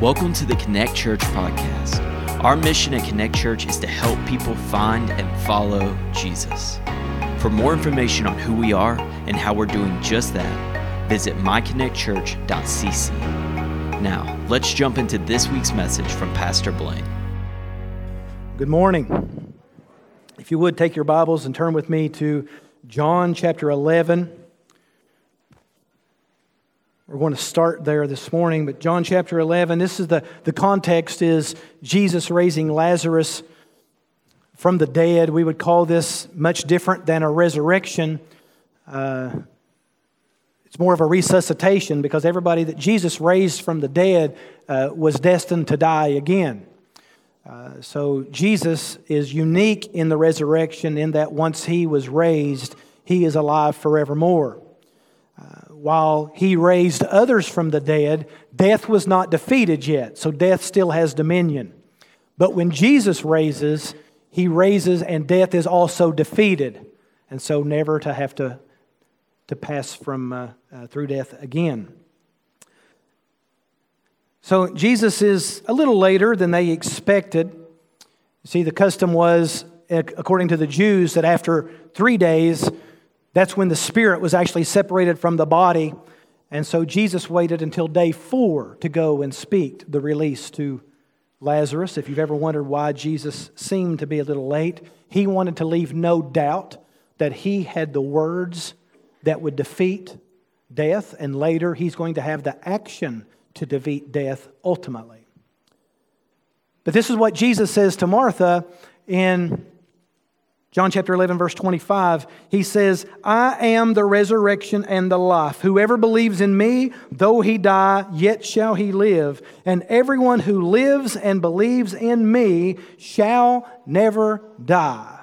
Welcome to the Connect Church podcast. Our mission at Connect Church is to help people find and follow Jesus. For more information on who we are and how we're doing just that, visit myconnectchurch.cc. Now, let's jump into this week's message from Pastor Blaine. Good morning. If you would take your Bibles and turn with me to John chapter 11. We're going to start there this morning, but John chapter 11, this is the, the context is Jesus raising Lazarus from the dead. We would call this much different than a resurrection. Uh, it's more of a resuscitation because everybody that Jesus raised from the dead uh, was destined to die again. Uh, so Jesus is unique in the resurrection in that once he was raised, he is alive forevermore while he raised others from the dead, death was not defeated yet, so death still has dominion. But when Jesus raises, he raises and death is also defeated, and so never to have to, to pass from, uh, uh, through death again. So Jesus is a little later than they expected. See, the custom was, according to the Jews, that after three days, that's when the spirit was actually separated from the body. And so Jesus waited until day four to go and speak the release to Lazarus. If you've ever wondered why Jesus seemed to be a little late, he wanted to leave no doubt that he had the words that would defeat death, and later he's going to have the action to defeat death ultimately. But this is what Jesus says to Martha in John chapter 11, verse 25, he says, I am the resurrection and the life. Whoever believes in me, though he die, yet shall he live. And everyone who lives and believes in me shall never die.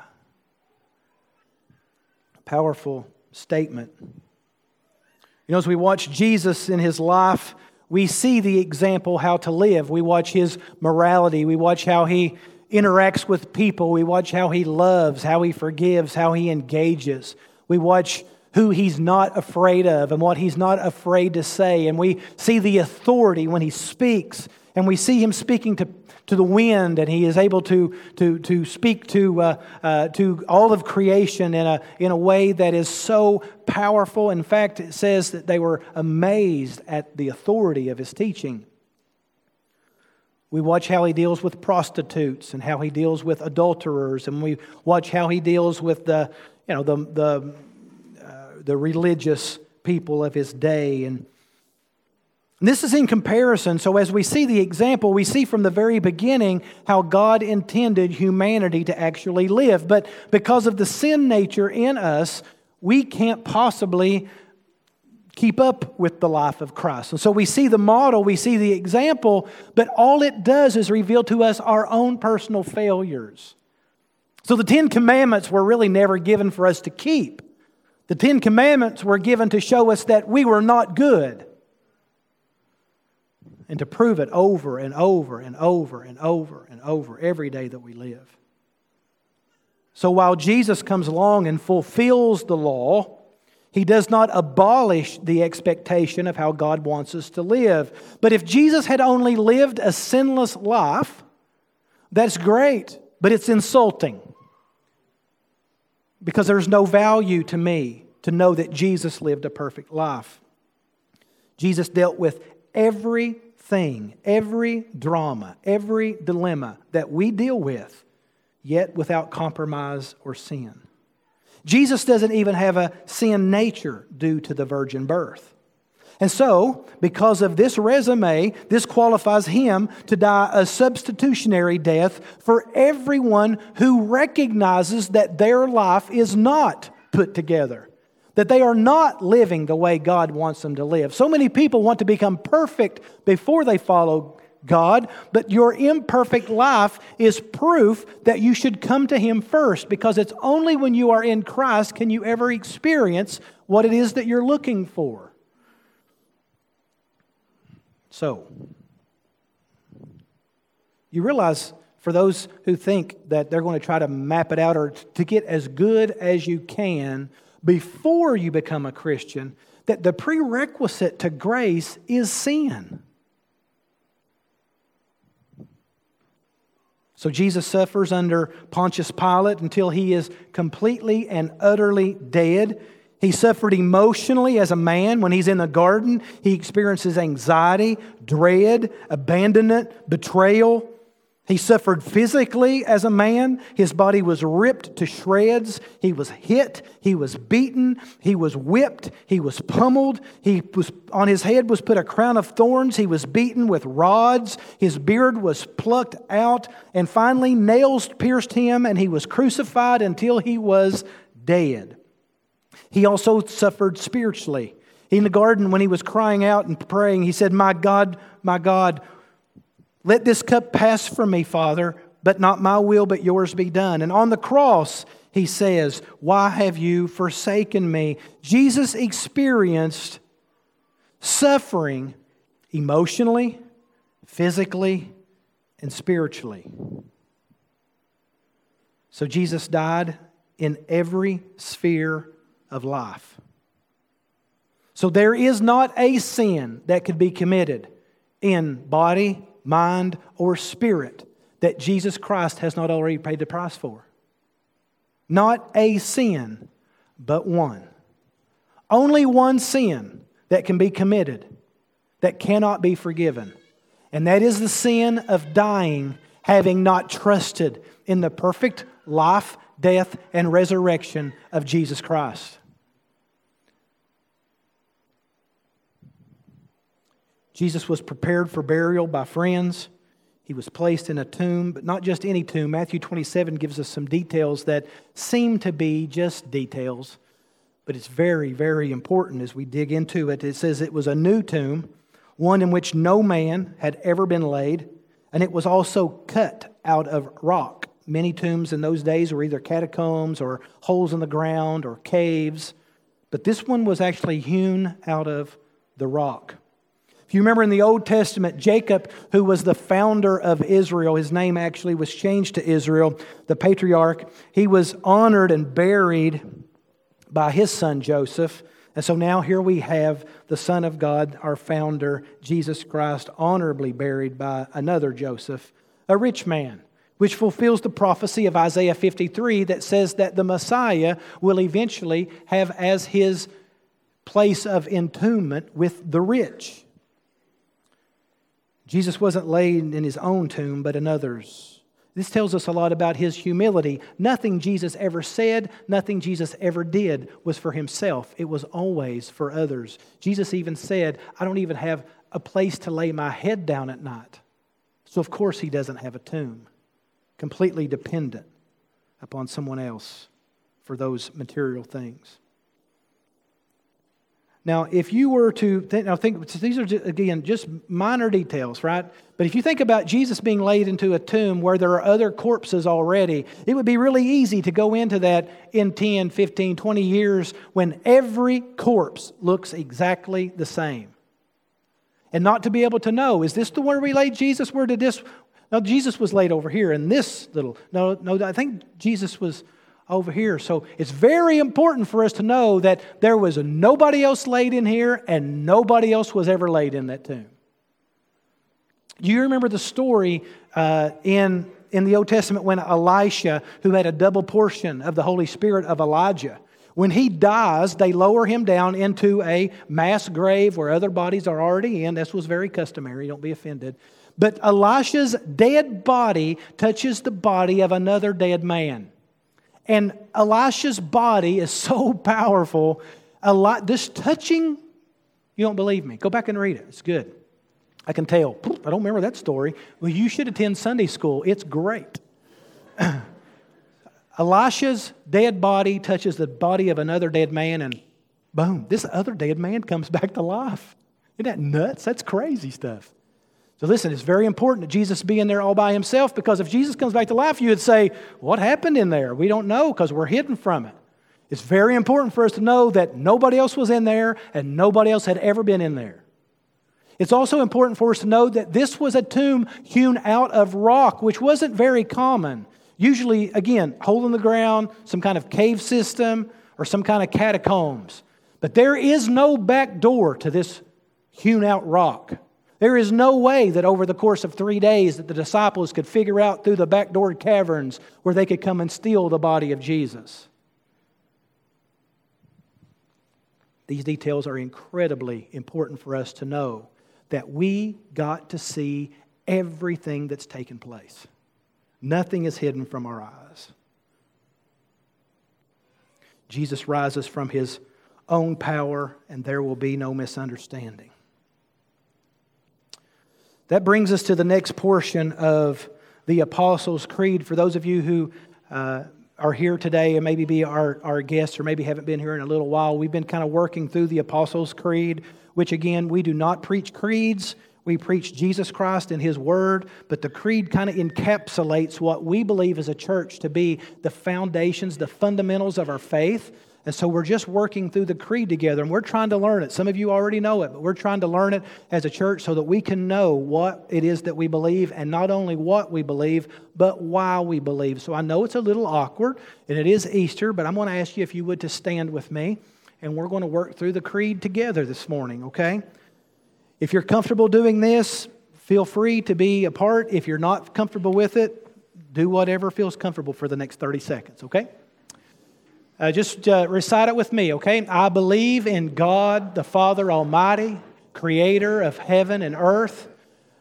Powerful statement. You know, as we watch Jesus in his life, we see the example how to live. We watch his morality. We watch how he interacts with people. We watch how he loves, how he forgives, how he engages. We watch who he's not afraid of and what he's not afraid to say. And we see the authority when he speaks. And we see him speaking to, to the wind, and he is able to, to, to speak to, uh, uh, to all of creation in a, in a way that is so powerful. In fact, it says that they were amazed at the authority of his teaching. We watch how he deals with prostitutes and how he deals with adulterers, and we watch how he deals with the, you know, the, the, uh, the religious people of his day. And this is in comparison. So, as we see the example, we see from the very beginning how God intended humanity to actually live. But because of the sin nature in us, we can't possibly keep up with the life of Christ. And so we see the model, we see the example, but all it does is reveal to us our own personal failures. So the Ten Commandments were really never given for us to keep. The Ten Commandments were given to show us that we were not good and to prove it over and over and over and over and over every day that we live. So while Jesus comes along and fulfills the law, he does not abolish the expectation of how God wants us to live. But if Jesus had only lived a sinless life, that's great, but it's insulting. Because there's no value to me to know that Jesus lived a perfect life. Jesus dealt with everything, every drama, every dilemma that we deal with, yet without compromise or sin. Jesus doesn't even have a sin nature due to the virgin birth. And so, because of this resume, this qualifies him to die a substitutionary death for everyone who recognizes that their life is not put together, that they are not living the way God wants them to live. So many people want to become perfect before they follow God, but your imperfect life is proof that you should come to Him first because it's only when you are in Christ can you ever experience what it is that you're looking for. So, you realize for those who think that they're going to try to map it out or to get as good as you can before you become a Christian, that the prerequisite to grace is sin. So Jesus suffers under Pontius Pilate until he is completely and utterly dead. He suffered emotionally as a man when he's in the garden. He experiences anxiety, dread, abandonment, betrayal. He suffered physically as a man. His body was ripped to shreds. He was hit. He was beaten. He was whipped. He was pummeled. He was, on his head was put a crown of thorns. He was beaten with rods. His beard was plucked out. And finally, nails pierced him, and he was crucified until he was dead. He also suffered spiritually. In the garden, when he was crying out and praying, he said, My God, my God, let this cup pass from me, Father, but not my will, but yours be done. And on the cross, he says, Why have you forsaken me? Jesus experienced suffering emotionally, physically, and spiritually. So Jesus died in every sphere of life. So there is not a sin that could be committed in body, mind, or spirit that Jesus Christ has not already paid the price for. Not a sin, but one. Only one sin that can be committed that cannot be forgiven. And that is the sin of dying having not trusted in the perfect life, death, and resurrection of Jesus Christ. Jesus was prepared for burial by friends. He was placed in a tomb, but not just any tomb. Matthew 27 gives us some details that seem to be just details, but it's very, very important as we dig into it. It says it was a new tomb, one in which no man had ever been laid, and it was also cut out of rock. Many tombs in those days were either catacombs or holes in the ground or caves, but this one was actually hewn out of the rock. If you remember in the Old Testament, Jacob, who was the founder of Israel, his name actually was changed to Israel, the patriarch, he was honored and buried by his son Joseph. And so now here we have the Son of God, our founder, Jesus Christ, honorably buried by another Joseph, a rich man, which fulfills the prophecy of Isaiah 53 that says that the Messiah will eventually have as his place of entombment with the rich. Jesus wasn't laid in his own tomb, but another's. This tells us a lot about his humility. Nothing Jesus ever said, nothing Jesus ever did was for himself. It was always for others. Jesus even said, I don't even have a place to lay my head down at night. So, of course, he doesn't have a tomb. Completely dependent upon someone else for those material things. Now, if you were to think, now think these are again just minor details, right? But if you think about Jesus being laid into a tomb where there are other corpses already, it would be really easy to go into that in 10, 15, 20 years when every corpse looks exactly the same. And not to be able to know, is this the one we laid Jesus? Where did this? No, Jesus was laid over here in this little. No, no, I think Jesus was over here. So it's very important for us to know that there was nobody else laid in here and nobody else was ever laid in that tomb. Do you remember the story uh, in, in the Old Testament when Elisha, who had a double portion of the Holy Spirit of Elijah, when he dies, they lower him down into a mass grave where other bodies are already in. This was very customary, don't be offended. But Elisha's dead body touches the body of another dead man. And Elisha's body is so powerful. This touching, you don't believe me. Go back and read it. It's good. I can tell. I don't remember that story. Well, you should attend Sunday school. It's great. Elisha's dead body touches the body of another dead man, and boom, this other dead man comes back to life. Isn't that nuts? That's crazy stuff. So listen, it's very important that Jesus be in there all by himself because if Jesus comes back to life, you would say, What happened in there? We don't know because we're hidden from it. It's very important for us to know that nobody else was in there and nobody else had ever been in there. It's also important for us to know that this was a tomb hewn out of rock, which wasn't very common. Usually, again, hole in the ground, some kind of cave system, or some kind of catacombs. But there is no back door to this hewn out rock. There is no way that over the course of three days that the disciples could figure out through the backdoor caverns where they could come and steal the body of Jesus. These details are incredibly important for us to know that we got to see everything that's taken place. Nothing is hidden from our eyes. Jesus rises from his own power, and there will be no misunderstanding. That brings us to the next portion of the Apostles' Creed. For those of you who uh, are here today and maybe be our, our guests or maybe haven't been here in a little while, we've been kind of working through the Apostles' Creed, which again, we do not preach creeds. We preach Jesus Christ and His Word, but the creed kind of encapsulates what we believe as a church to be the foundations, the fundamentals of our faith. And so we're just working through the creed together and we're trying to learn it. Some of you already know it, but we're trying to learn it as a church so that we can know what it is that we believe and not only what we believe, but why we believe. So I know it's a little awkward and it is Easter, but I'm going to ask you if you would to stand with me and we're going to work through the creed together this morning, okay? If you're comfortable doing this, feel free to be a part. If you're not comfortable with it, do whatever feels comfortable for the next 30 seconds, okay? Uh, just uh, recite it with me, okay? I believe in God, the Father Almighty, creator of heaven and earth.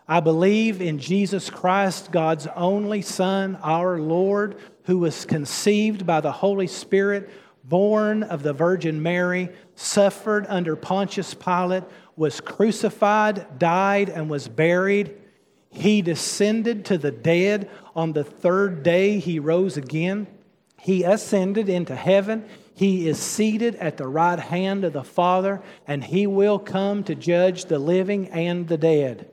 I believe in Jesus Christ, God's only Son, our Lord, who was conceived by the Holy Spirit, born of the Virgin Mary, suffered under Pontius Pilate, was crucified, died, and was buried. He descended to the dead. On the third day, he rose again. He ascended into heaven. He is seated at the right hand of the Father, and he will come to judge the living and the dead.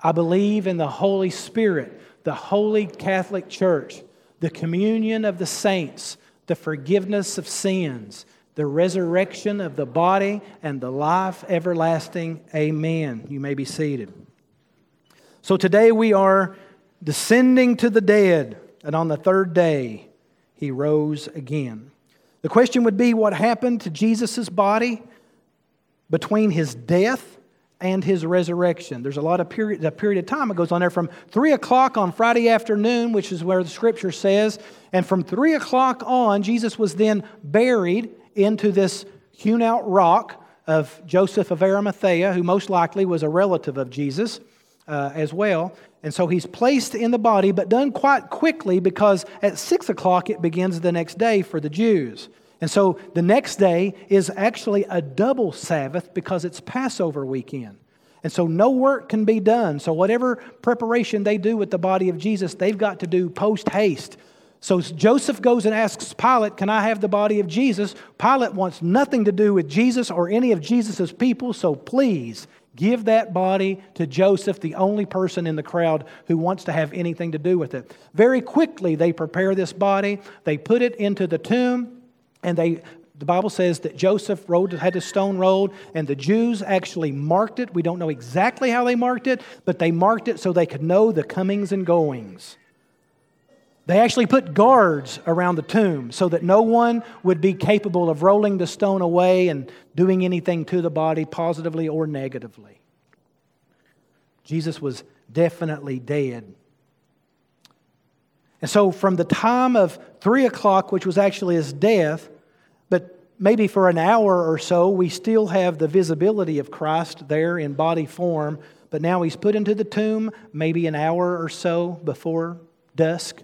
I believe in the Holy Spirit, the holy Catholic Church, the communion of the saints, the forgiveness of sins, the resurrection of the body, and the life everlasting. Amen. You may be seated. So today we are descending to the dead, and on the third day, he rose again. The question would be what happened to Jesus' body between his death and his resurrection. There's a lot of period, a period of time. It goes on there from 3 o'clock on Friday afternoon, which is where the scripture says. And from 3 o'clock on, Jesus was then buried into this hewn out rock of Joseph of Arimathea, who most likely was a relative of Jesus uh, as well. And so he's placed in the body, but done quite quickly because at six o'clock it begins the next day for the Jews. And so the next day is actually a double Sabbath because it's Passover weekend. And so no work can be done. So whatever preparation they do with the body of Jesus, they've got to do post haste. So Joseph goes and asks Pilate, Can I have the body of Jesus? Pilate wants nothing to do with Jesus or any of Jesus' people, so please Give that body to Joseph, the only person in the crowd who wants to have anything to do with it. Very quickly, they prepare this body, they put it into the tomb, and they the Bible says that Joseph rolled, had the stone rolled, and the Jews actually marked it. We don't know exactly how they marked it, but they marked it so they could know the comings and goings. They actually put guards around the tomb so that no one would be capable of rolling the stone away and doing anything to the body, positively or negatively. Jesus was definitely dead. And so, from the time of three o'clock, which was actually his death, but maybe for an hour or so, we still have the visibility of Christ there in body form. But now he's put into the tomb maybe an hour or so before dusk.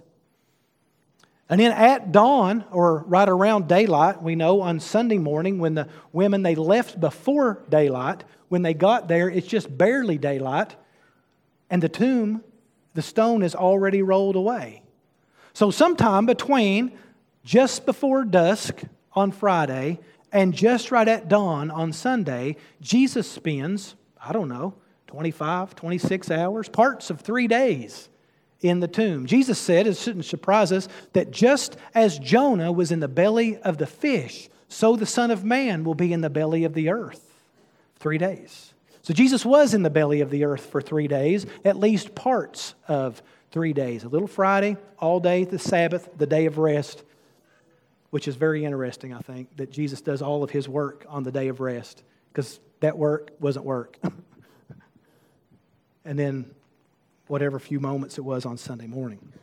And then at dawn, or right around daylight, we know on Sunday morning when the women they left before daylight, when they got there, it's just barely daylight, and the tomb, the stone is already rolled away. So sometime between just before dusk on Friday and just right at dawn on Sunday, Jesus spends, I don't know, 25, 26 hours, parts of three days in the tomb. Jesus said, it shouldn't surprise us, that just as Jonah was in the belly of the fish, so the Son of Man will be in the belly of the earth. Three days. So Jesus was in the belly of the earth for three days, at least parts of three days. A little Friday, all day, the Sabbath, the day of rest, which is very interesting, I think, that Jesus does all of his work on the day of rest, because that work wasn't work. and then whatever few moments it was on Sunday morning.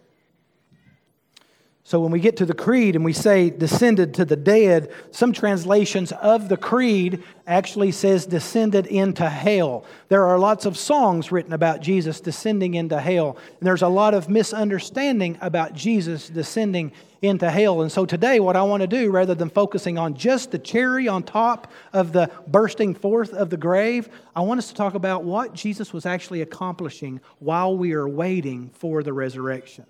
So when we get to the creed and we say descended to the dead, some translations of the creed actually says descended into hell. There are lots of songs written about Jesus descending into hell. And there's a lot of misunderstanding about Jesus descending into hell. And so today what I want to do rather than focusing on just the cherry on top of the bursting forth of the grave, I want us to talk about what Jesus was actually accomplishing while we are waiting for the resurrection.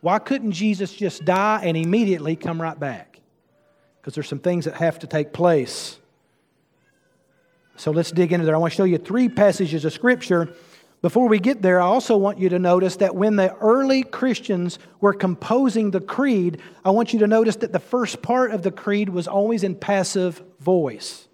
Why couldn't Jesus just die and immediately come right back? Because there's some things that have to take place. So let's dig into there. I want to show you three passages of Scripture. Before we get there, I also want you to notice that when the early Christians were composing the creed, I want you to notice that the first part of the creed was always in passive voice.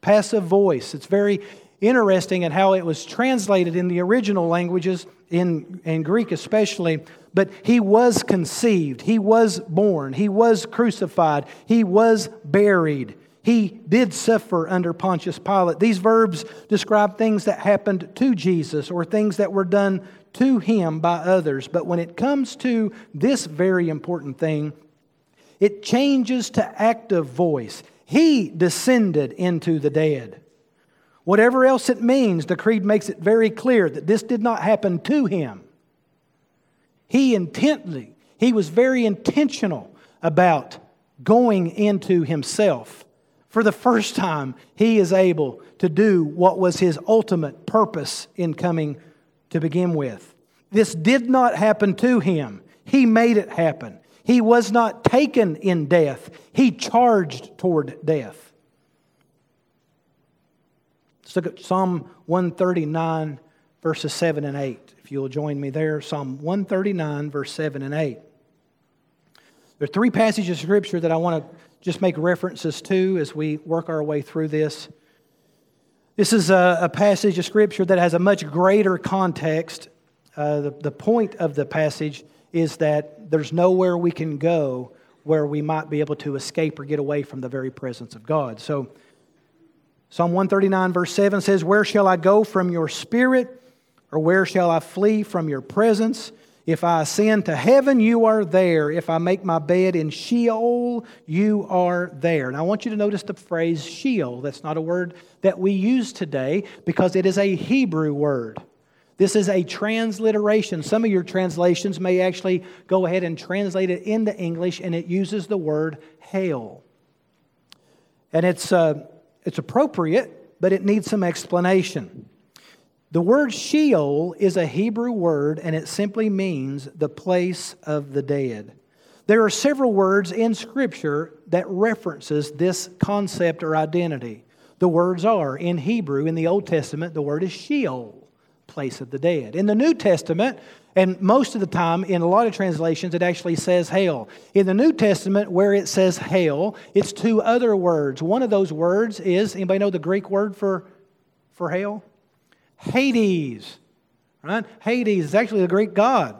Passive voice. It's very interesting in how it was translated in the original languages, in, in Greek especially. But he was conceived, he was born, he was crucified, he was buried. He did suffer under Pontius Pilate. These verbs describe things that happened to Jesus or things that were done to him by others. But when it comes to this very important thing, it changes to active voice. He descended into the dead. Whatever else it means, the creed makes it very clear that this did not happen to him. He intently, he was very intentional about going into himself. For the first time, he is able to do what was his ultimate purpose in coming to begin with. This did not happen to him, he made it happen. He was not taken in death, he charged toward death. Let's look at Psalm 139, verses 7 and 8 If you'll join me there, Psalm 139, verse 7 and 8. There are three passages of Scripture that I want to just make references to as we work our way through this. This is a, a passage of Scripture that has a much greater context. Uh, the, the point of the passage is that there's nowhere we can go where we might be able to escape or get away from the very presence of God. So, Psalm 139, verse 7 says, Where shall I go from your spirit? Or where shall I flee from your presence? If I ascend to heaven, you are there. If I make my bed in Sheol, you are there. And I want you to notice the phrase Sheol. That's not a word that we use today because it is a Hebrew word. This is a transliteration. Some of your translations may actually go ahead and translate it into English, and it uses the word hail. And it's, uh, it's appropriate, but it needs some explanation. The word Sheol is a Hebrew word and it simply means the place of the dead. There are several words in Scripture that references this concept or identity. The words are in Hebrew, in the Old Testament, the word is Sheol, place of the dead. In the New Testament, and most of the time in a lot of translations, it actually says hell. In the New Testament, where it says hell, it's two other words. One of those words is, anybody know the Greek word for, for hell? Hades. Right? Hades is actually a Greek god.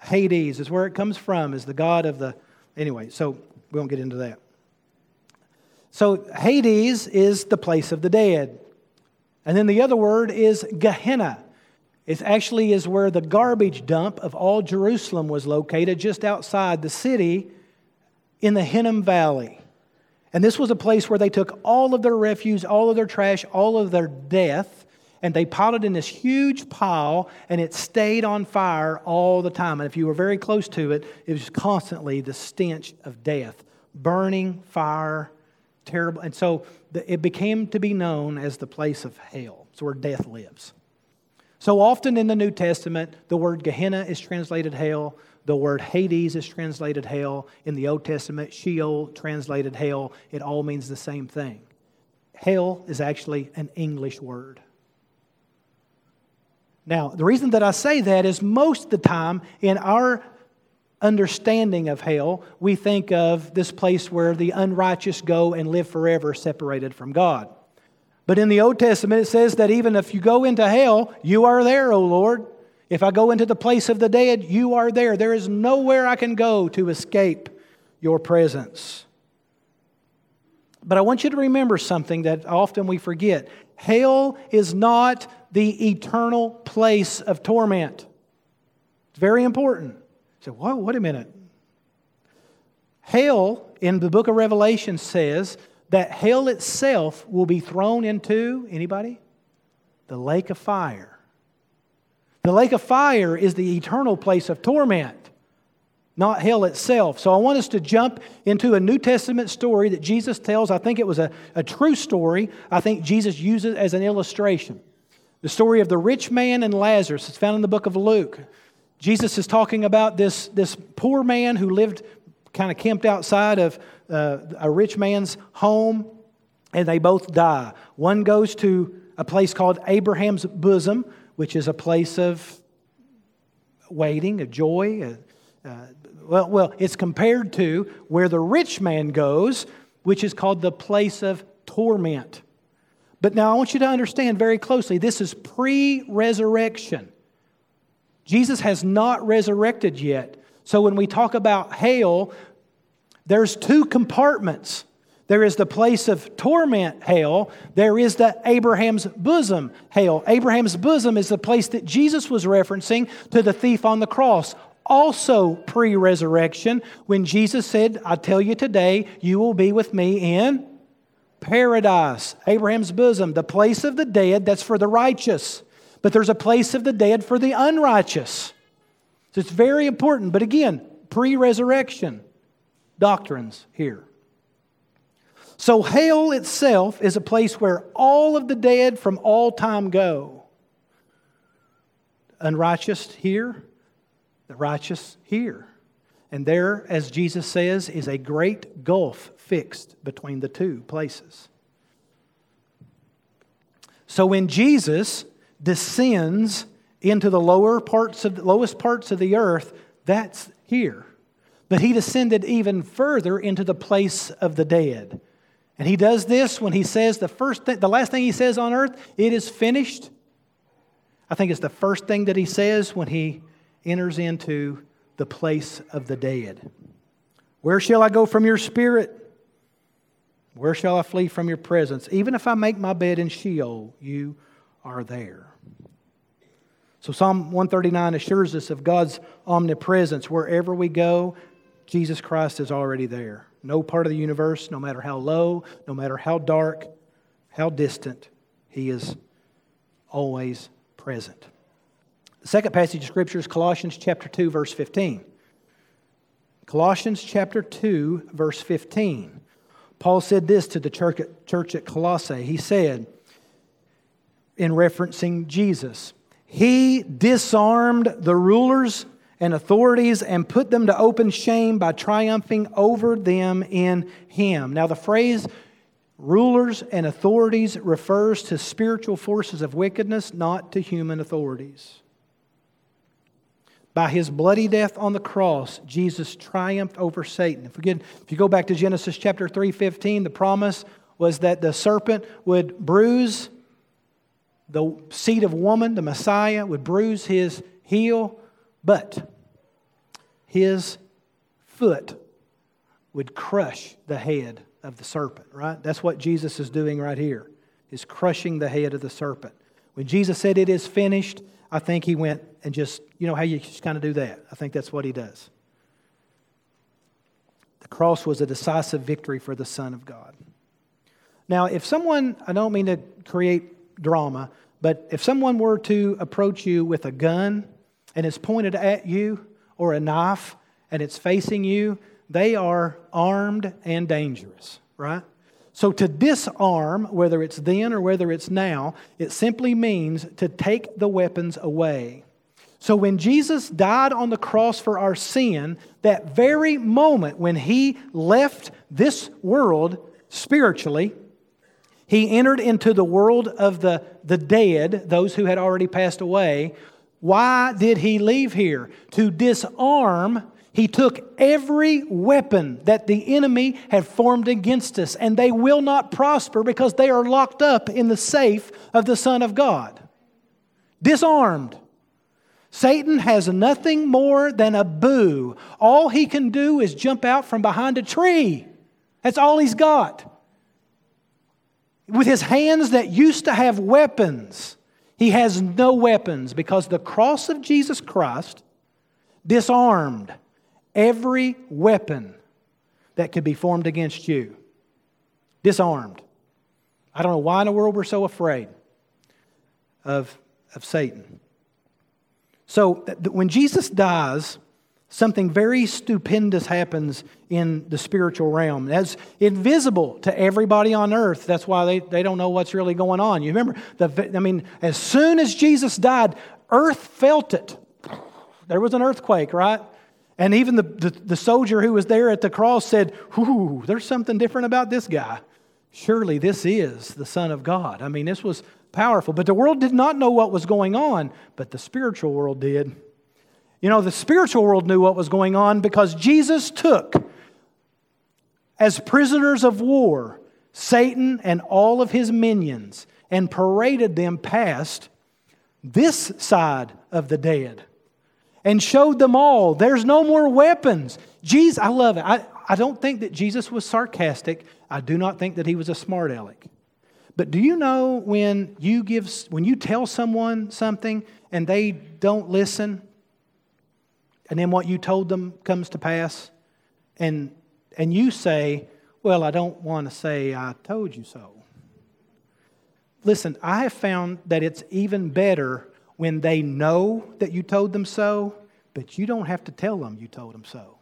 Hades is where it comes from, is the god of the. Anyway, so we won't get into that. So Hades is the place of the dead. And then the other word is Gehenna. It actually is where the garbage dump of all Jerusalem was located, just outside the city in the Hinnom Valley. And this was a place where they took all of their refuse, all of their trash, all of their death, and they piled it in this huge pile, and it stayed on fire all the time. And if you were very close to it, it was constantly the stench of death, burning fire, terrible. And so it became to be known as the place of hell. It's where death lives. So often in the New Testament, the word Gehenna is translated hell. The word Hades is translated hell. In the Old Testament, Sheol translated hell. It all means the same thing. Hell is actually an English word. Now, the reason that I say that is most of the time in our understanding of hell, we think of this place where the unrighteous go and live forever separated from God. But in the Old Testament, it says that even if you go into hell, you are there, O Lord. If I go into the place of the dead, you are there. There is nowhere I can go to escape your presence. But I want you to remember something that often we forget. Hell is not the eternal place of torment. It's very important. So, whoa, wait a minute. Hell in the book of Revelation says that hell itself will be thrown into anybody? The lake of fire. The lake of fire is the eternal place of torment not hell itself. So I want us to jump into a New Testament story that Jesus tells. I think it was a, a true story. I think Jesus uses it as an illustration. The story of the rich man and Lazarus. is found in the book of Luke. Jesus is talking about this, this poor man who lived kind of camped outside of uh, a rich man's home, and they both die. One goes to a place called Abraham's bosom, which is a place of waiting, a joy, a, uh, well, well, it's compared to where the rich man goes, which is called the place of torment. But now I want you to understand very closely this is pre resurrection. Jesus has not resurrected yet. So when we talk about hell, there's two compartments. There is the place of torment, hell. There is the Abraham's bosom, hell. Abraham's bosom is the place that Jesus was referencing to the thief on the cross also pre resurrection when Jesus said, I tell you today, you will be with me in paradise, Abraham's bosom, the place of the dead that's for the righteous. But there's a place of the dead for the unrighteous. So it's very important. But again, pre resurrection doctrines here. So hell itself is a place where all of the dead from all time go. Unrighteous here, the righteous here. And there, as Jesus says, is a great gulf fixed between the two places. So when Jesus descends into the lower parts of the lowest parts of the earth, that's here. But he descended even further into the place of the dead. And he does this when he says the first thing, the last thing he says on earth, it is finished. I think it's the first thing that he says when he enters into the place of the dead. Where shall I go from your spirit? Where shall I flee from your presence? Even if I make my bed in Sheol, you are there. So Psalm 139 assures us of God's omnipresence. Wherever we go, Jesus Christ is already there. No part of the universe, no matter how low, no matter how dark, how distant, He is always present. The second passage of Scripture is Colossians chapter 2, verse 15. Colossians chapter 2, verse 15. Paul said this to the church at, church at Colossae. He said, in referencing Jesus, He disarmed the rulers and authorities and put them to open shame by triumphing over them in Him. Now, the phrase rulers and authorities refers to spiritual forces of wickedness, not to human authorities. By his bloody death on the cross, Jesus triumphed over Satan. If, get, if you go back to Genesis chapter 3:15, the promise was that the serpent would bruise the seed of woman, the Messiah, would bruise his heel, but his foot would crush the head of the serpent, right? That's what Jesus is doing right here, is crushing the head of the serpent. When Jesus said it is finished, I think he went and just, you know how you just kind of do that? I think that's what he does. The cross was a decisive victory for the Son of God. Now, if someone, I don't mean to create drama, but if someone were to approach you with a gun and it's pointed at you, or a knife and it's facing you, they are armed and dangerous, right? So to disarm, whether it's then or whether it's now, it simply means to take the weapons away. So when Jesus died on the cross for our sin, that very moment when he left this world spiritually, he entered into the world of the, the dead, those who had already passed away. Why did he leave here? To disarm he took every weapon that the enemy had formed against us, and they will not prosper because they are locked up in the safe of the Son of God. Disarmed. Satan has nothing more than a boo. All he can do is jump out from behind a tree. That's all he's got. With his hands that used to have weapons, he has no weapons because the cross of Jesus Christ disarmed every weapon that could be formed against you. Disarmed. I don't know why in the world we're so afraid of, of Satan. So when Jesus dies, something very stupendous happens in the spiritual realm. That's invisible to everybody on earth. That's why they, they don't know what's really going on. You remember, the, I mean, as soon as Jesus died, earth felt it. There was an earthquake, right? And even the, the, the soldier who was there at the cross said, Ooh, there's something different about this guy. Surely this is the Son of God. I mean, this was powerful. But the world did not know what was going on, but the spiritual world did. You know, the spiritual world knew what was going on because Jesus took, as prisoners of war, Satan and all of his minions and paraded them past this side of the dead and showed them all there's no more weapons. Jesus, I love it. I, I don't think that Jesus was sarcastic. I do not think that he was a smart aleck. But do you know when you give when you tell someone something and they don't listen and then what you told them comes to pass and and you say, "Well, I don't want to say I told you so." Listen, I have found that it's even better when they know that you told them so, but you don't have to tell them you told them so.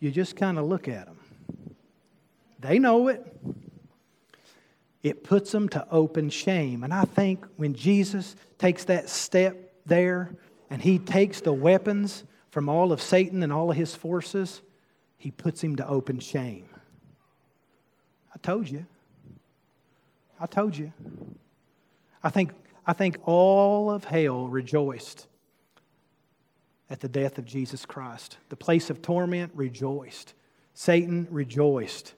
You just kind of look at them. They know it. It puts them to open shame. And I think when Jesus takes that step there and he takes the weapons from all of Satan and all of his forces, he puts him to open shame. I told you. I told you. I think, I think all of hell rejoiced at the death of Jesus Christ. The place of torment rejoiced. Satan rejoiced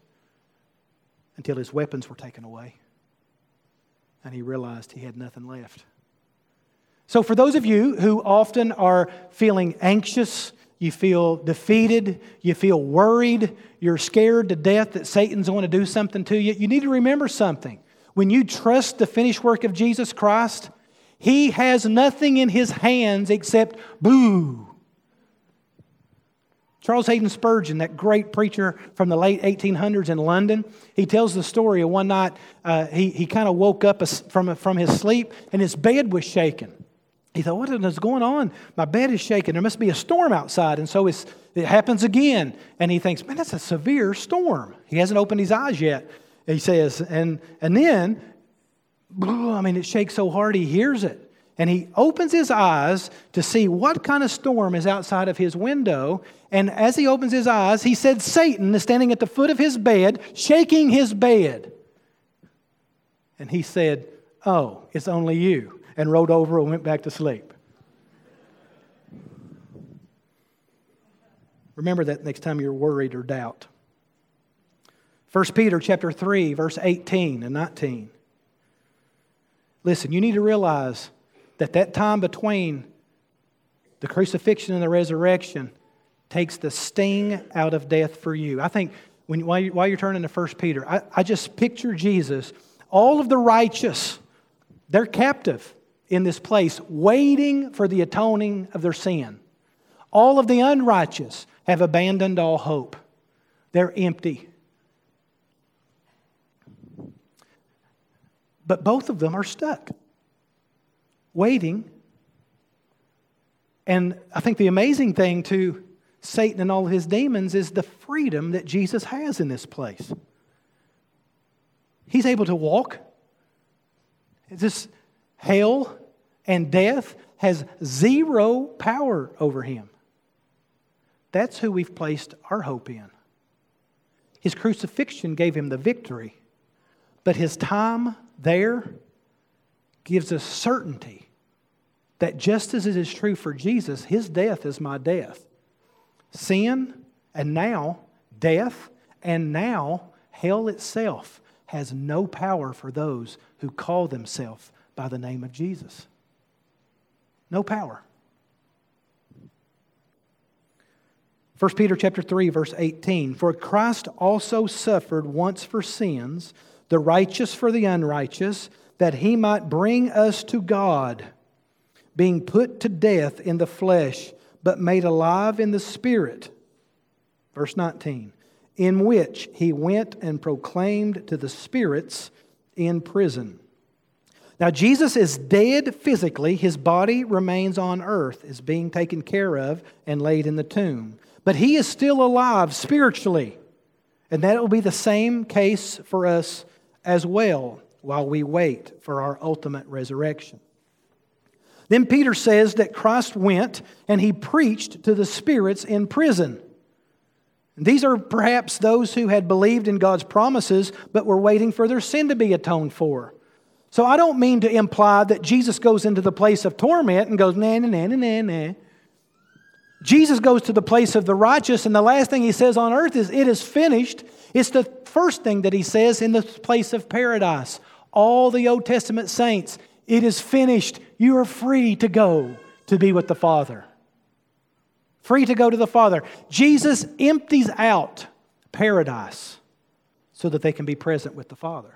until his weapons were taken away. And he realized he had nothing left. So, for those of you who often are feeling anxious, you feel defeated, you feel worried, you're scared to death that Satan's going to do something to you, you need to remember something. When you trust the finished work of Jesus Christ, he has nothing in his hands except boo. Charles Haddon Spurgeon, that great preacher from the late 1800s in London, he tells the story of one night uh, he, he kind of woke up from, from his sleep and his bed was shaking. He thought, what is going on? My bed is shaking. There must be a storm outside. And so it happens again. And he thinks, man, that's a severe storm. He hasn't opened his eyes yet, he says. And, and then, I mean, it shakes so hard he hears it and he opens his eyes to see what kind of storm is outside of his window. And as he opens his eyes, he said, Satan is standing at the foot of his bed, shaking his bed. And he said, Oh, it's only you, and rolled over and went back to sleep. Remember that next time you're worried or doubt. 1 Peter chapter 3 verse 18 and 19. Listen, you need to realize that that time between the crucifixion and the resurrection takes the sting out of death for you. I think when, while, you, while you're turning to 1 Peter, I, I just picture Jesus, all of the righteous, they're captive in this place, waiting for the atoning of their sin. All of the unrighteous have abandoned all hope. They're empty. But both of them are stuck waiting. And I think the amazing thing to Satan and all his demons is the freedom that Jesus has in this place. He's able to walk. This hell and death has zero power over him. That's who we've placed our hope in. His crucifixion gave him the victory, but his time there gives us certainty that just as it is true for Jesus, his death is my death. Sin and now death and now hell itself has no power for those who call themselves by the name of Jesus. No power. 1 Peter chapter 3 verse 18 For Christ also suffered once for sins the righteous for the unrighteous, that he might bring us to God, being put to death in the flesh, but made alive in the spirit. Verse 19, in which he went and proclaimed to the spirits in prison. Now, Jesus is dead physically. His body remains on earth, is being taken care of and laid in the tomb. But he is still alive spiritually. And that will be the same case for us as well while we wait for our ultimate resurrection. Then Peter says that Christ went and he preached to the spirits in prison. These are perhaps those who had believed in God's promises but were waiting for their sin to be atoned for. So I don't mean to imply that Jesus goes into the place of torment and goes, nah, nah, nah, nah, nah. Jesus goes to the place of the righteous, and the last thing he says on earth is, It is finished. It's the first thing that he says in the place of paradise. All the Old Testament saints, it is finished. You are free to go to be with the Father. Free to go to the Father. Jesus empties out paradise so that they can be present with the Father.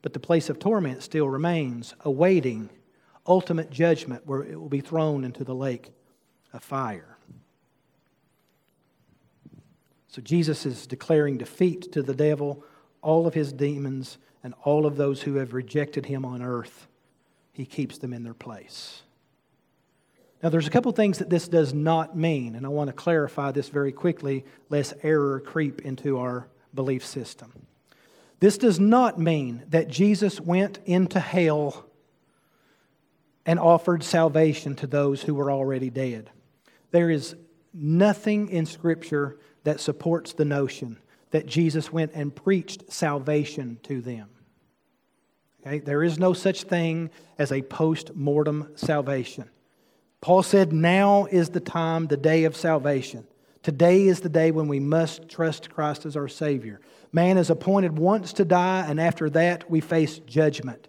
But the place of torment still remains, awaiting ultimate judgment where it will be thrown into the lake of fire. So Jesus is declaring defeat to the devil, all of his demons, and all of those who have rejected him on earth. He keeps them in their place. Now, there's a couple things that this does not mean, and I want to clarify this very quickly, lest error creep into our belief system. This does not mean that Jesus went into hell and offered salvation to those who were already dead. There is nothing in Scripture that supports the notion that Jesus went and preached salvation to them. Okay? There is no such thing as a post mortem salvation. Paul said, Now is the time, the day of salvation. Today is the day when we must trust Christ as our Savior. Man is appointed once to die, and after that, we face judgment.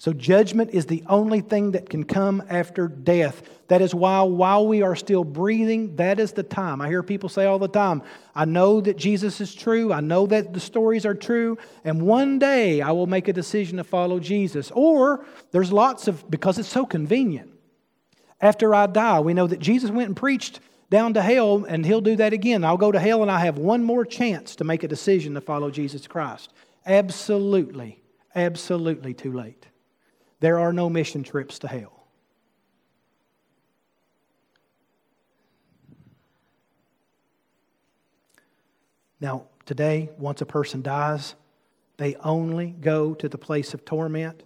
So, judgment is the only thing that can come after death. That is why, while we are still breathing, that is the time. I hear people say all the time, I know that Jesus is true. I know that the stories are true. And one day I will make a decision to follow Jesus. Or there's lots of, because it's so convenient. After I die, we know that Jesus went and preached down to hell, and he'll do that again. I'll go to hell, and I have one more chance to make a decision to follow Jesus Christ. Absolutely, absolutely too late. There are no mission trips to hell. Now, today, once a person dies, they only go to the place of torment.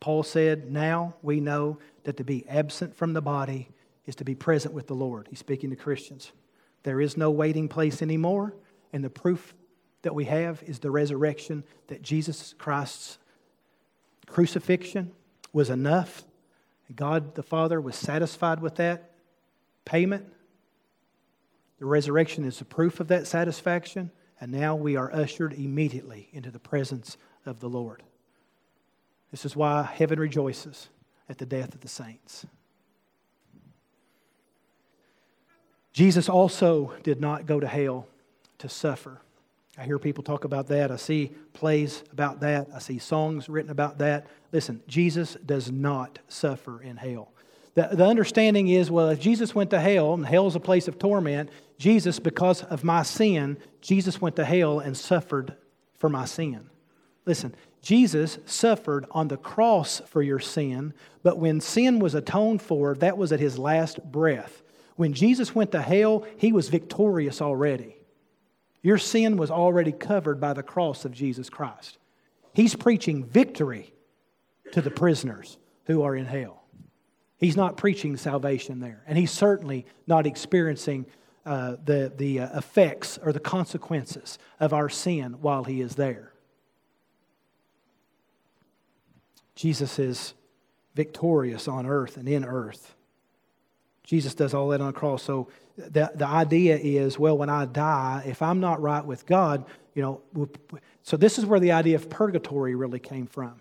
Paul said, Now we know that to be absent from the body is to be present with the Lord. He's speaking to Christians. There is no waiting place anymore, and the proof that we have is the resurrection that Jesus Christ's crucifixion was enough. God the Father was satisfied with that payment. The resurrection is the proof of that satisfaction, and now we are ushered immediately into the presence of the Lord. This is why heaven rejoices at the death of the saints. Jesus also did not go to hell to suffer. I hear people talk about that. I see plays about that. I see songs written about that. Listen, Jesus does not suffer in hell. The, the understanding is well, if Jesus went to hell, and hell is a place of torment, Jesus, because of my sin, Jesus went to hell and suffered for my sin. Listen, Jesus suffered on the cross for your sin, but when sin was atoned for, that was at his last breath. When Jesus went to hell, he was victorious already. Your sin was already covered by the cross of Jesus Christ. He's preaching victory to the prisoners who are in hell. He's not preaching salvation there. And he's certainly not experiencing uh, the, the uh, effects or the consequences of our sin while he is there. Jesus is victorious on earth and in earth. Jesus does all that on the cross. So the, the idea is, well, when I die, if I'm not right with God, you know, so this is where the idea of purgatory really came from,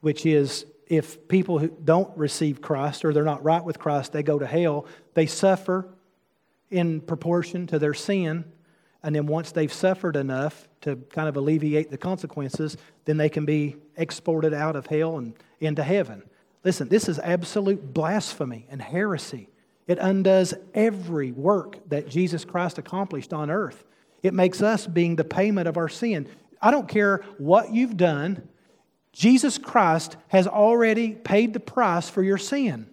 which is if people who don't receive Christ or they're not right with Christ, they go to hell, they suffer in proportion to their sin. And then once they've suffered enough to kind of alleviate the consequences, then they can be exported out of hell and into heaven. Listen, this is absolute blasphemy and heresy. It undoes every work that Jesus Christ accomplished on earth. It makes us being the payment of our sin. I don't care what you've done, Jesus Christ has already paid the price for your sin.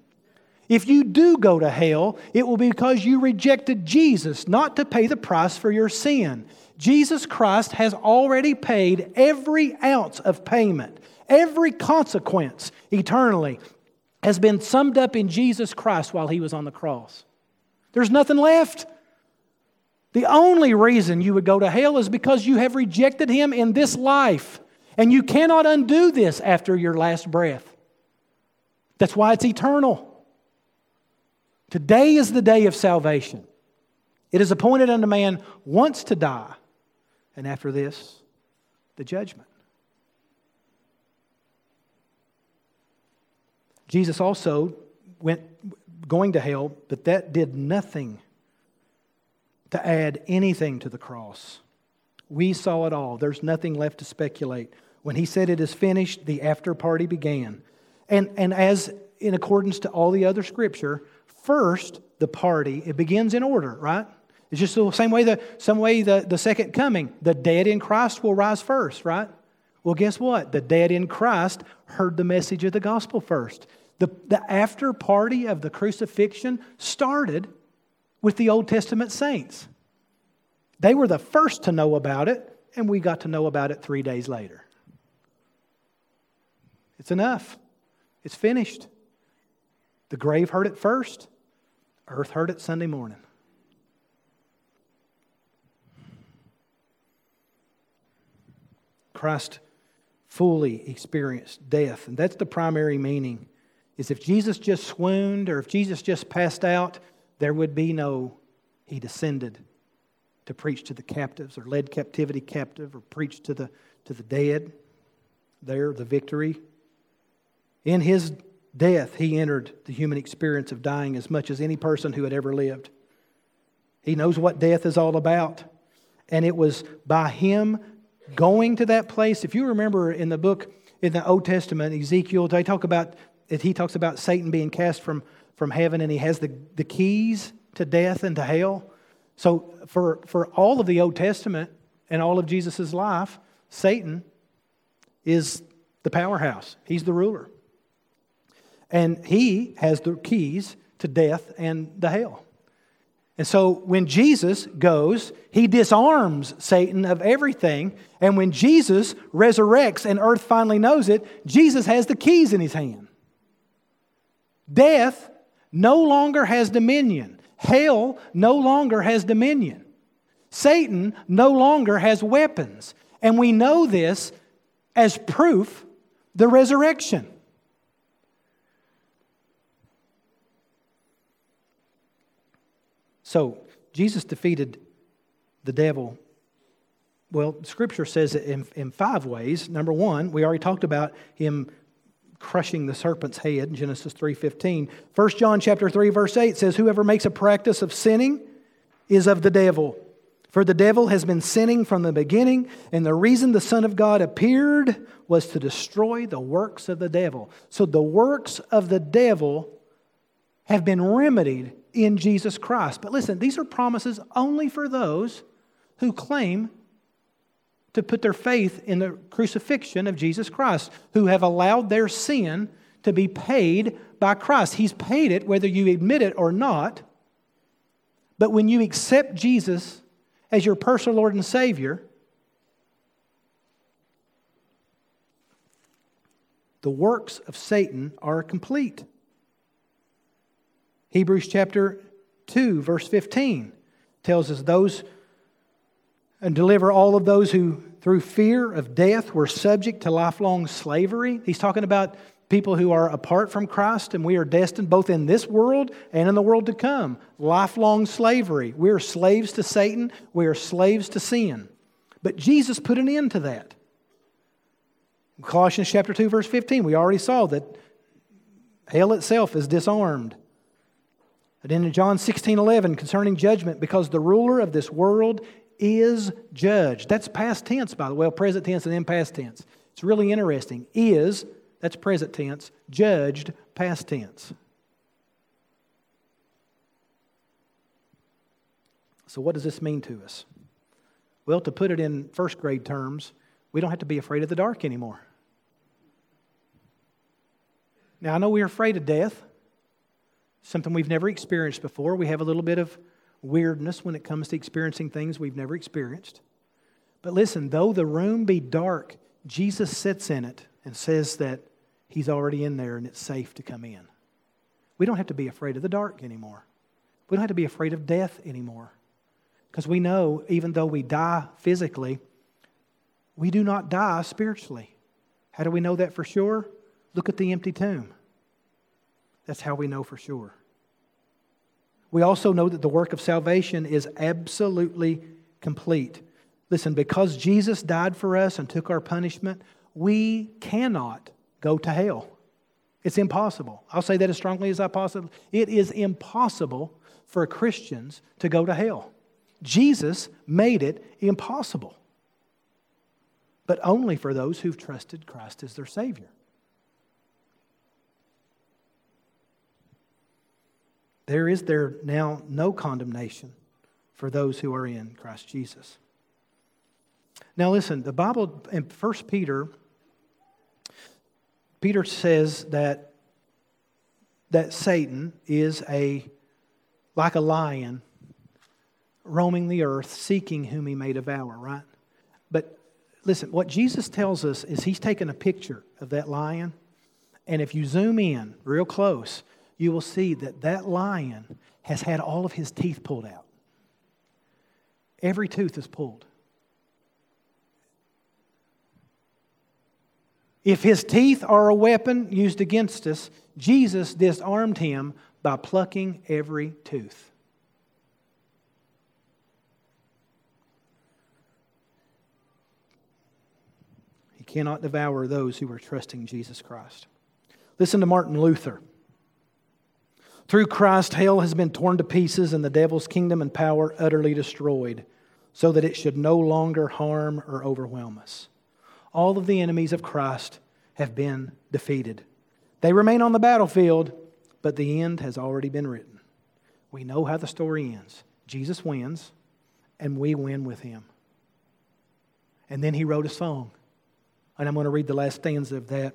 If you do go to hell, it will be because you rejected Jesus, not to pay the price for your sin. Jesus Christ has already paid every ounce of payment, every consequence eternally has been summed up in Jesus Christ while he was on the cross. There's nothing left. The only reason you would go to hell is because you have rejected him in this life. And you cannot undo this after your last breath. That's why it's eternal. Today is the day of salvation. It is appointed unto man once to die, and after this, the judgment. Jesus also went going to hell, but that did nothing to add anything to the cross. We saw it all. There's nothing left to speculate. When he said it is finished, the after party began. And, and as in accordance to all the other scripture, first the party, it begins in order, right? It's just the same way the same way the, the second coming. The dead in Christ will rise first, right? Well, guess what? The dead in Christ heard the message of the gospel first. The, the after party of the crucifixion started with the Old Testament saints. They were the first to know about it, and we got to know about it three days later. It's enough. It's finished. The grave heard it first, earth heard it Sunday morning. Christ fully experienced death, and that's the primary meaning. Is if Jesus just swooned or if Jesus just passed out, there would be no he descended to preach to the captives or led captivity captive or preached to the to the dead. There, the victory. In his death, he entered the human experience of dying as much as any person who had ever lived. He knows what death is all about. And it was by him going to that place. If you remember in the book, in the Old Testament, Ezekiel, they talk about, he talks about Satan being cast from, from heaven and he has the, the keys to death and to hell. So for, for all of the Old Testament and all of Jesus' life, Satan is the powerhouse. He's the ruler. And he has the keys to death and the hell. And so when Jesus goes, he disarms Satan of everything. And when Jesus resurrects and earth finally knows it, Jesus has the keys in his hand. Death no longer has dominion, hell no longer has dominion. Satan no longer has weapons. And we know this as proof the resurrection. So, Jesus defeated the devil. Well, Scripture says it in, in five ways. Number one, we already talked about him crushing the serpent's head in Genesis 3.15. 1 John chapter 3, verse 8 says, Whoever makes a practice of sinning is of the devil. For the devil has been sinning from the beginning, and the reason the Son of God appeared was to destroy the works of the devil. So the works of the devil have been remedied in Jesus Christ. But listen, these are promises only for those who claim to put their faith in the crucifixion of Jesus Christ, who have allowed their sin to be paid by Christ. He's paid it whether you admit it or not. But when you accept Jesus as your personal Lord and Savior, the works of Satan are complete. Hebrews chapter 2, verse 15 tells us those and deliver all of those who, through fear of death, were subject to lifelong slavery. He's talking about people who are apart from Christ, and we are destined both in this world and in the world to come. Lifelong slavery. We are slaves to Satan, we are slaves to sin. But Jesus put an end to that. Colossians chapter 2, verse 15, we already saw that hell itself is disarmed. And in John 16 11, concerning judgment, because the ruler of this world is judged. That's past tense, by the way, well, present tense and then past tense. It's really interesting. Is, that's present tense, judged, past tense. So, what does this mean to us? Well, to put it in first grade terms, we don't have to be afraid of the dark anymore. Now, I know we're afraid of death, something we've never experienced before. We have a little bit of weirdness when it comes to experiencing things we've never experienced. But listen, though the room be dark, Jesus sits in it and says that he's already in there and it's safe to come in. We don't have to be afraid of the dark anymore. We don't have to be afraid of death anymore. Because we know, even though we die physically, we do not die spiritually. How do we know that for sure? Look at the empty tomb. That's how we know for sure. We also know that the work of salvation is absolutely complete. Listen, because Jesus died for us and took our punishment, we cannot go to hell. It's impossible. I'll say that as strongly as I possibly. It is impossible for Christians to go to hell. Jesus made it impossible, but only for those who've trusted Christ as their Savior. There is there now no condemnation for those who are in Christ Jesus. Now listen, the Bible in 1 Peter Peter says that that Satan is a like a lion roaming the earth, seeking whom he may devour, right? But listen, what Jesus tells us is he's taken a picture of that lion, and if you zoom in real close, you will see that that lion has had all of his teeth pulled out. Every tooth is pulled. If his teeth are a weapon used against us, Jesus disarmed him by plucking every tooth. He cannot devour those who are trusting Jesus Christ. Listen to Martin Luther. Through Christ, hell has been torn to pieces and the devil's kingdom and power utterly destroyed, so that it should no longer harm or overwhelm us. All of the enemies of Christ have been defeated. They remain on the battlefield, but the end has already been written. We know how the story ends. Jesus wins, and we win with him. And then he wrote a song and I'm going to read the last stanza of that.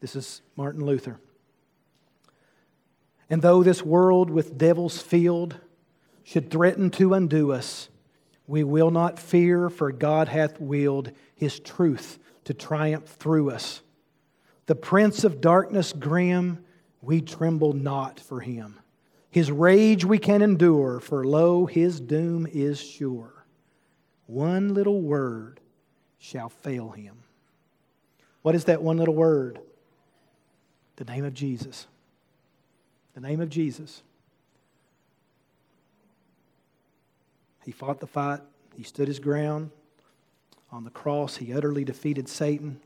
This is Martin Luther. And though this world with devils filled should threaten to undo us, we will not fear, for God hath willed his truth to triumph through us. The prince of darkness grim, we tremble not for him. His rage we can endure, for lo, his doom is sure. One little word shall fail him. What is that one little word? The name of Jesus. The name of Jesus. He fought the fight, he stood his ground. On the cross, he utterly defeated Satan,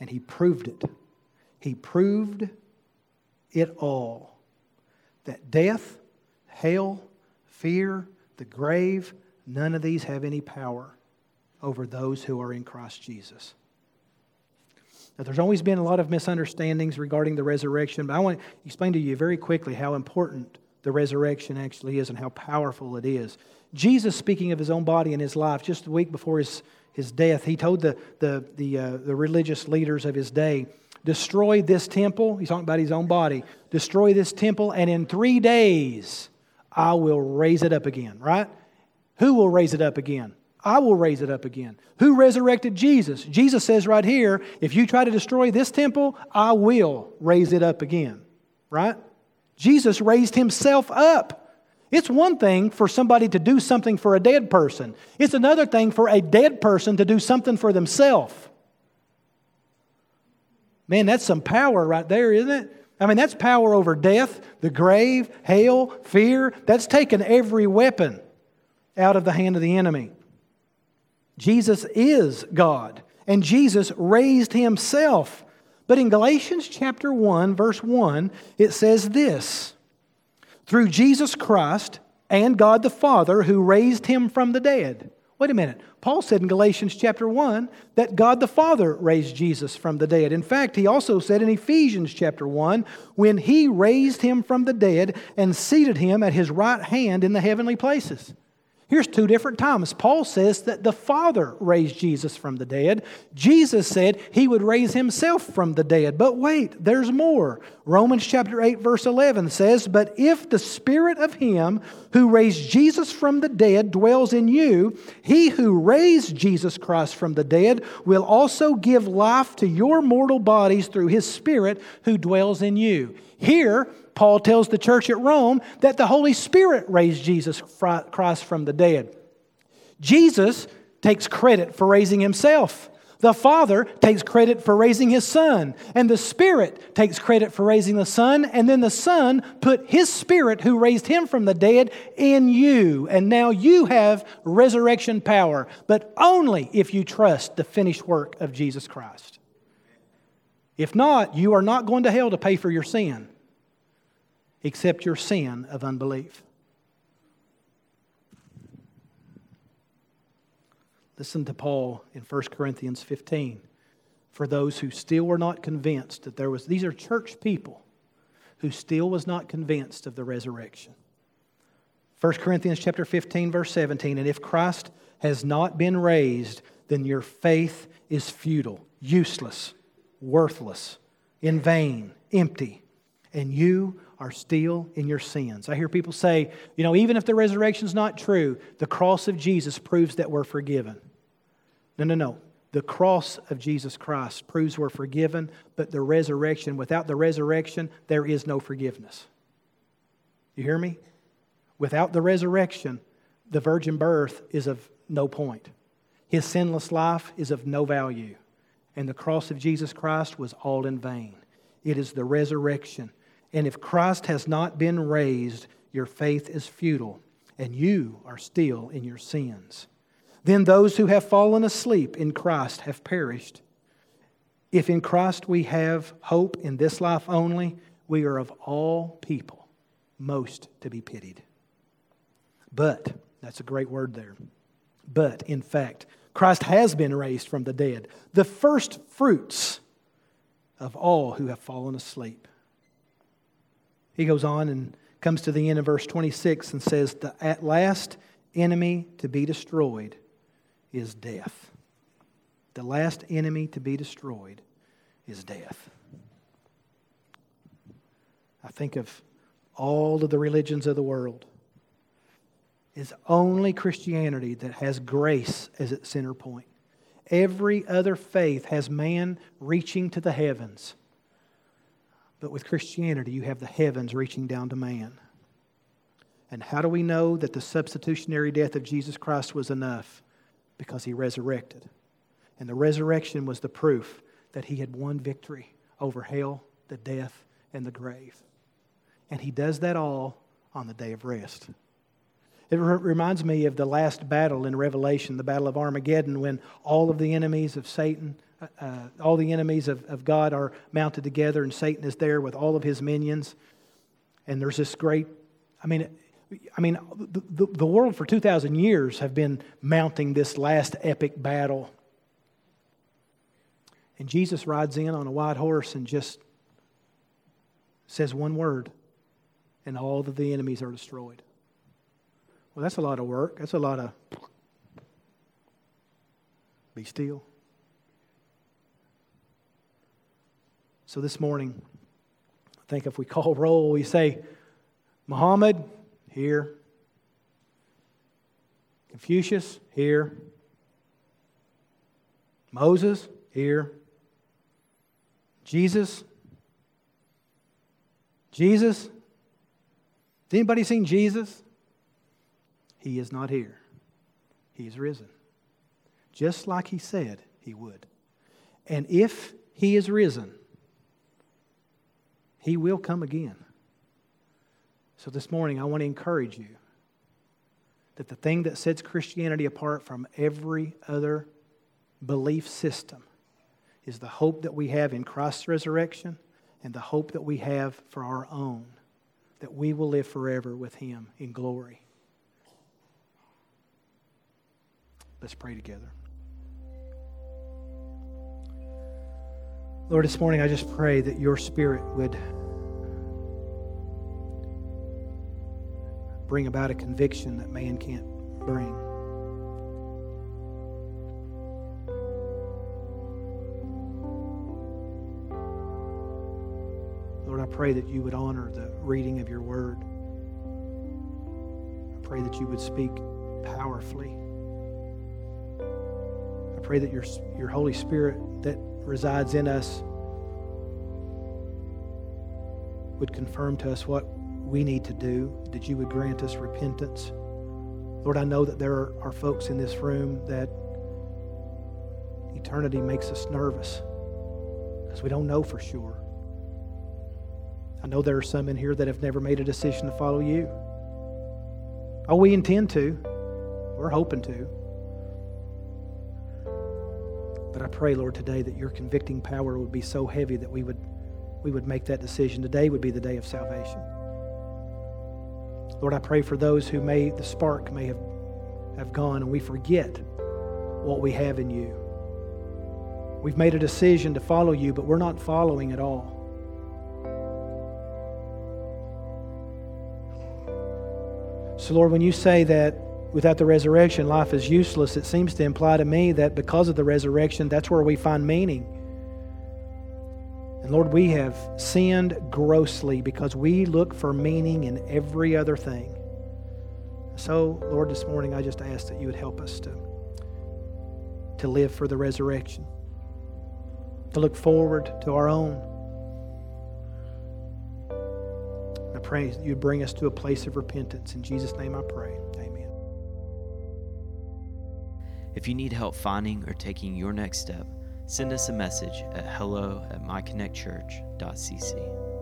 and he proved it. He proved it all that death, hell, fear, the grave, none of these have any power over those who are in Christ Jesus. Now, there's always been a lot of misunderstandings regarding the resurrection, but I want to explain to you very quickly how important the resurrection actually is and how powerful it is. Jesus, speaking of his own body and his life, just a week before his, his death, he told the, the, the, uh, the religious leaders of his day, Destroy this temple. He's talking about his own body. Destroy this temple, and in three days I will raise it up again, right? Who will raise it up again? I will raise it up again. Who resurrected Jesus? Jesus says right here, if you try to destroy this temple, I will raise it up again. Right? Jesus raised himself up. It's one thing for somebody to do something for a dead person, it's another thing for a dead person to do something for themselves. Man, that's some power right there, isn't it? I mean, that's power over death, the grave, hell, fear. That's taken every weapon out of the hand of the enemy. Jesus is God, and Jesus raised himself. But in Galatians chapter 1, verse 1, it says this Through Jesus Christ, and God the Father who raised him from the dead. Wait a minute. Paul said in Galatians chapter 1 that God the Father raised Jesus from the dead. In fact, he also said in Ephesians chapter 1 when he raised him from the dead and seated him at his right hand in the heavenly places. Here's two different times. Paul says that the Father raised Jesus from the dead. Jesus said he would raise himself from the dead. But wait, there's more. Romans chapter 8, verse 11 says, But if the Spirit of him who raised Jesus from the dead dwells in you, he who raised Jesus Christ from the dead will also give life to your mortal bodies through his Spirit who dwells in you. Here, Paul tells the church at Rome that the Holy Spirit raised Jesus Christ from the dead. Jesus takes credit for raising himself. The Father takes credit for raising his Son, and the Spirit takes credit for raising the Son, and then the Son put his Spirit, who raised him from the dead, in you. And now you have resurrection power, but only if you trust the finished work of Jesus Christ. If not, you are not going to hell to pay for your sin except your sin of unbelief. Listen to Paul in 1 Corinthians 15. For those who still were not convinced that there was, these are church people who still was not convinced of the resurrection. 1 Corinthians chapter 15 verse 17 and if Christ has not been raised then your faith is futile, useless, worthless, in vain, empty, and you are still in your sins. I hear people say, you know, even if the resurrection is not true, the cross of Jesus proves that we're forgiven. No, no, no. The cross of Jesus Christ proves we're forgiven, but the resurrection, without the resurrection, there is no forgiveness. You hear me? Without the resurrection, the virgin birth is of no point. His sinless life is of no value. And the cross of Jesus Christ was all in vain. It is the resurrection and if Christ has not been raised, your faith is futile, and you are still in your sins. Then those who have fallen asleep in Christ have perished. If in Christ we have hope in this life only, we are of all people most to be pitied. But, that's a great word there. But, in fact, Christ has been raised from the dead, the first fruits of all who have fallen asleep. He goes on and comes to the end of verse 26 and says, The at last enemy to be destroyed is death. The last enemy to be destroyed is death. I think of all of the religions of the world. It's only Christianity that has grace as its center point. Every other faith has man reaching to the heavens but with Christianity, you have the heavens reaching down to man. And how do we know that the substitutionary death of Jesus Christ was enough? Because he resurrected. And the resurrection was the proof that he had won victory over hell, the death, and the grave. And he does that all on the day of rest. It re- reminds me of the last battle in Revelation, the Battle of Armageddon, when all of the enemies of Satan uh, all the enemies of, of God are mounted together, and Satan is there with all of his minions. And there's this great, I mean, I mean, the, the, world for 2,000 years have been mounting this last epic battle. And Jesus rides in on a white horse and just says one word, and all of the enemies are destroyed. Well, that's a lot of work. That's a lot of be still. So this morning, I think if we call roll, we say, Muhammad, here. Confucius, here. Moses, here. Jesus. Jesus. Has anybody seen Jesus? He is not here. He is risen. Just like he said he would. And if he is risen, he will come again. So this morning, I want to encourage you that the thing that sets Christianity apart from every other belief system is the hope that we have in Christ's resurrection and the hope that we have for our own, that we will live forever with Him in glory. Let's pray together. Lord, this morning I just pray that your Spirit would bring about a conviction that man can't bring. Lord, I pray that you would honor the reading of your word. I pray that you would speak powerfully. I pray that your, your Holy Spirit that resides in us would confirm to us what we need to do, that you would grant us repentance. Lord, I know that there are, folks in this room that eternity makes us nervous because we don't know for sure. I know there are some in here that have never made a decision to follow you. Oh, we intend to. We're hoping to. But I pray, Lord, today that your convicting power would be so heavy that we would, we would make that decision. Today would be the day of salvation. Lord, I pray for those who may, the spark may have, have gone and we forget what we have in you. We've made a decision to follow you, but we're not following at all. So, Lord, when you say that without the resurrection, life is useless, it seems to imply to me that because of the resurrection, that's where we find meaning. And Lord, we have sinned grossly because we look for meaning in every other thing. So, Lord, this morning I just ask that you would help us to, to live for the resurrection, to look forward to our own. I pray that you'd bring us to a place of repentance. In Jesus' name I pray. Amen. If you need help finding or taking your next step, send us a message at hello at myconnectchurch.cc.